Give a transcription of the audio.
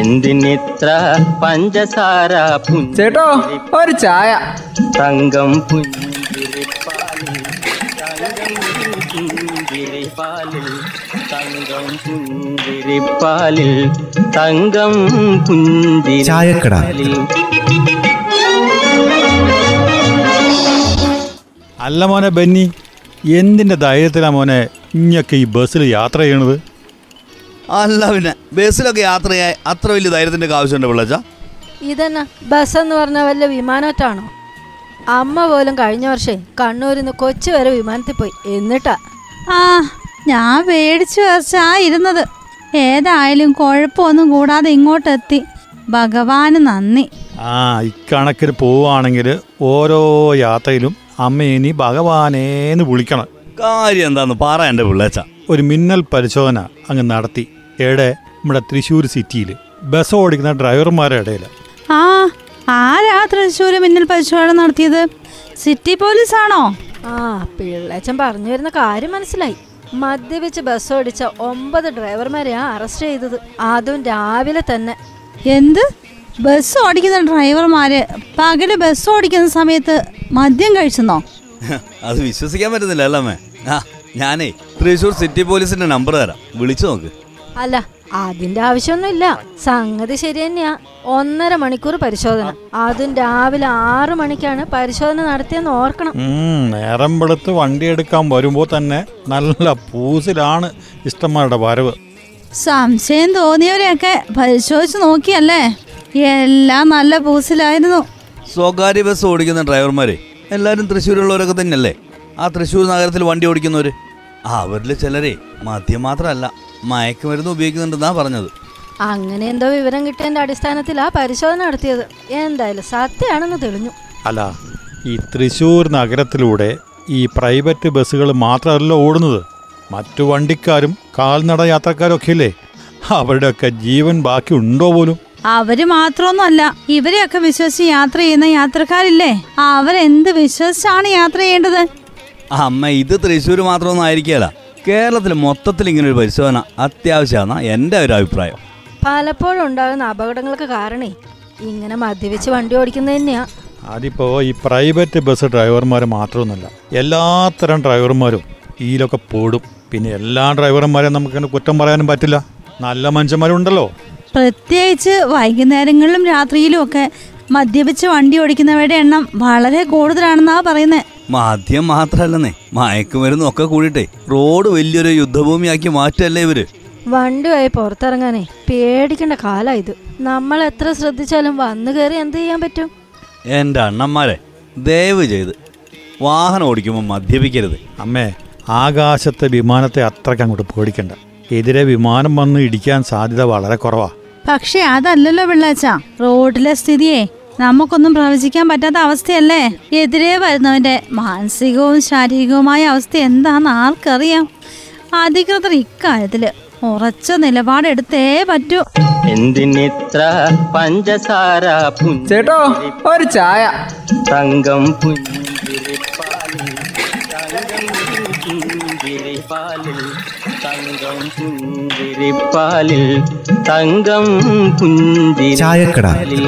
എന്തിനിത്ര പഞ്ചസാര ചേട്ടോ ഒരു ചായ. തങ്കം പുഞ്ചിരിപ്പാലിൽ തങ്കം പുഞ്ചിരിപ്പാലിൽ തങ്കം പുഞ്ചിരിപ്പാലിൽ. അല്ല മോനെ ബന്നി എന്തിന്റെ ധൈര്യത്തിലാണ് മോനെ ഇങ്ങൊക്കെ ഈ ബസ്സിൽ യാത്ര ചെയ്യണത്? അല്ല പിന്നെ ബസ്സിലൊക്കെ യാത്ര ചെയ്യാൻ അത്ര വലിയ ധൈര്യത്തിന്റെ ആവശ്യമുണ്ട് പിള്ളച്ച? ഇതെന്നാ ബസ് എന്ന് പറഞ്ഞ വല്ല വിമാനത്താണോ അമ്മ പോലും കഴിഞ്ഞ വർഷം കണ്ണൂരിൽ നിന്ന് കൊച്ചു വരെ വിമാനത്തിൽ പോയി എന്നിട്ടാ? ആ ഞാൻ പേടിച്ചു വരച്ചാ ഇരുന്നത്. ഏതായാലും കുഴപ്പമൊന്നും കൂടാതെ ഇങ്ങോട്ട് എത്തി ഭഗവാന് നന്ദി. ആ ഇക്കണക്കിന് പോവുകയാണെങ്കിൽ ഓരോ യാത്രയിലും അമ്മ ഇനി ഭഗവാനേന്ന് വിളിക്കണം. കാര്യം എന്താന്ന് പറ എന്റെ പിള്ളേച്ച. ഒരു മിന്നൽ പരിശോധന അങ്ങ് നടത്തി. എവിടെ നമ്മുടെ തൃശ്ശൂർ സിറ്റിയിൽ ബസ് ഓടിക്കുന്ന ഡ്രൈവർമാരുടെ ഇടയിൽ ആ ആരാ തൃശ്ശൂര് മിന്നൽ പരിശോധന നടത്തിയത്? സിറ്റി പോലീസ് ആണോ ആ പിള്ളച്ചൻ പറഞ്ഞു വരുന്ന കാര്യം മനസ്സിലായി. മദ്യപിച്ച് ബസ് ഓടിച്ച ഒമ്പത് ഡ്രൈവർമാരെയാ അറസ്റ്റ് ചെയ്തത്. അതും രാവിലെ തന്നെ. എന്ത്? ബസ് ഓടിക്കുന്ന ഡ്രൈവർമാര് പകൽ ബസ് ഓടിക്കുന്ന സമയത്ത് മദ്യം കഴിച്ചെന്നോ? അത് വിശ്വസിക്കാൻ പറ്റുന്നില്ല അല്ലേ ഞാനേ തൃശ്ശൂർ സിറ്റി പോലീസിന്റെ നമ്പർ തരാം. വിളിച്ചു നോക്ക്. അല്ല അതിന്റെ ആവശ്യമൊന്നുമില്ല. സംഗതി ശരി തന്നെയാ. ഒന്നര മണിക്കൂർ പരിശോധന. അതും രാവിലെ ആറു മണിക്കാണ് പരിശോധന നടത്തിയെന്ന് ഓർക്കണം. നേരം വെളുത്ത് വണ്ടി എടുക്കാൻ വരുമ്പോ തന്നെ നല്ല പൂസിലാണ് ഇഷ്ടന്മാരുടെ വരവ്. സംശയം തോന്നിയവരെയൊക്കെ പരിശോധിച്ച് നോക്കിയല്ലേ? എല്ലാം നല്ല പൂസിലായിരുന്നു. സ്വകാര്യ ബസ് ഓടിക്കുന്ന ഡ്രൈവർമാരെ എല്ലാവരും തൃശ്ശൂരുള്ളവരൊക്കെ തന്നെയല്ലേ? ആ തൃശ്ശൂർ നഗരത്തിൽ വണ്ടി ഓടിക്കുന്നവര്? അവരിൽ ചിലരെ മദ്യം മാത്രമല്ല. മയക്കുമരുന്ന് ഉപയോഗിക്കുന്നുണ്ടെന്നാ പറഞ്ഞത്. അങ്ങനെ എന്തോ വിവരം കിട്ടിയതിന്റെ അടിസ്ഥാനത്തിലാ പരിശോധന നടത്തിയത്. എന്തായാലും സത്യമാണെന്ന് തെളിഞ്ഞു. അല്ല ഈ തൃശൂർ നഗരത്തിലൂടെ ഈ പ്രൈവറ്റ് ബസ്സുകൾ മാത്രമല്ല ഓടുന്നത്. മറ്റു വണ്ടിക്കാരും കാൽനട യാത്രക്കാരൊക്കെ ഇല്ലേ അവരുടെയൊക്കെ ജീവൻ ബാക്കി ഉണ്ടോ പോലും? അവർ മാത്രമൊന്നുമല്ല ഇവരെയൊക്കെ വിശ്വസിച്ച് യാത്ര ചെയ്യുന്ന യാത്രക്കാരില്ലേ? അവരെന്ത് വിശ്വസിച്ചാണ് യാത്ര ചെയ്യേണ്ടത്? അമ്മ ഇത് തൃശ്ശൂർ മാത്രമൊന്നും ആയിരിക്കുകയല്ല. കേരളത്തിൽ മൊത്തത്തിൽ ഇങ്ങനെ ഒരു പരിശോധന അത്യാവശ്യമാണ് എന്റെ ഒരു അഭിപ്രായം. പലപ്പോഴും ഉണ്ടാകുന്ന അപകടങ്ങൾക്ക് കാരണേ ഇങ്ങനെ മദ്യപിച്ച് വണ്ടി ഓടിക്കുന്നത് തന്നെയാ. അതിപ്പോൾ ഈ പ്രൈവറ്റ് ബസ് ഡ്രൈവർമാർ മാത്രമൊന്നുമല്ല എല്ലാത്തരം ഡ്രൈവർമാരും ഇതിലൊക്കെ പോടും. പിന്നെ എല്ലാ ഡ്രൈവർമാരെയും നമുക്ക് കുറ്റം പറയാനും പറ്റില്ല. നല്ല മനുഷ്യന്മാരുണ്ടല്ലോ. പ്രത്യേകിച്ച് വൈകുന്നേരങ്ങളിലും രാത്രിയിലും ഒക്കെ മദ്യപിച്ച് വണ്ടി ഓടിക്കുന്നവരുടെ എണ്ണം വളരെ കൂടുതലാണെന്നാ പറയുന്നത് മദ്യം മാത്രല്ലേ മയക്കുമരുന്നും ഒക്കെ കൂടിയിട്ടേ. റോഡ് വലിയൊരു യുദ്ധഭൂമിയാക്കി മാറ്റല്ലേ ഇവർ? വണ്ടിയായി പുറത്തിറങ്ങാനേ. പേടിക്കേണ്ട കാലാ ഇത്. നമ്മൾ എത്ര ശ്രദ്ധിച്ചാലും വന്നു കയറി എന്ത് ചെയ്യാൻ പറ്റും? എന്റെ അണ്ണന്മാരെ ദയവ് ചെയ്ത് വാഹനം ഓടിക്കുമ്പോൾ മദ്യപിക്കരുത്. അമ്മേ ആകാശത്തെ വിമാനത്തെ അത്രയ്ക്ക് അങ്ങോട്ട് പേടിക്കണ്ട. എതിരെ വിമാനം വന്ന് ഇടിക്കാൻ സാധ്യത വളരെ കുറവാ. പക്ഷേ അതല്ലല്ലോ പിള്ളാച്ച. റോഡിലെ സ്ഥിതിയെ. നമുക്കൊന്നും പ്രവചിക്കാൻ പറ്റാത്ത അവസ്ഥയല്ലേ? എതിരെ വരുന്നവന്റെ മാനസികവും ശാരീരികവുമായ അവസ്ഥ എന്താണെന്ന് ആർക്കറിയാം? അധികൃതർ ഇക്കാര്യത്തിൽ ഉറച്ച നിലപാടെടുത്തേ പറ്റൂ. എന്തിനിത്ര പഞ്ചസാര ചേട്ടോ ഒരു ചായ. തങ്കം പുഞ്ചിരിപ്പാലിൽ തങ്കം പുഞ്ചിരിപ്പാലിൽ തങ്കം പുഞ്ചിരിപ്പാലിൽ തങ്കം ചായക്കട. പുഞ്ചിരിപ്പാലിൽ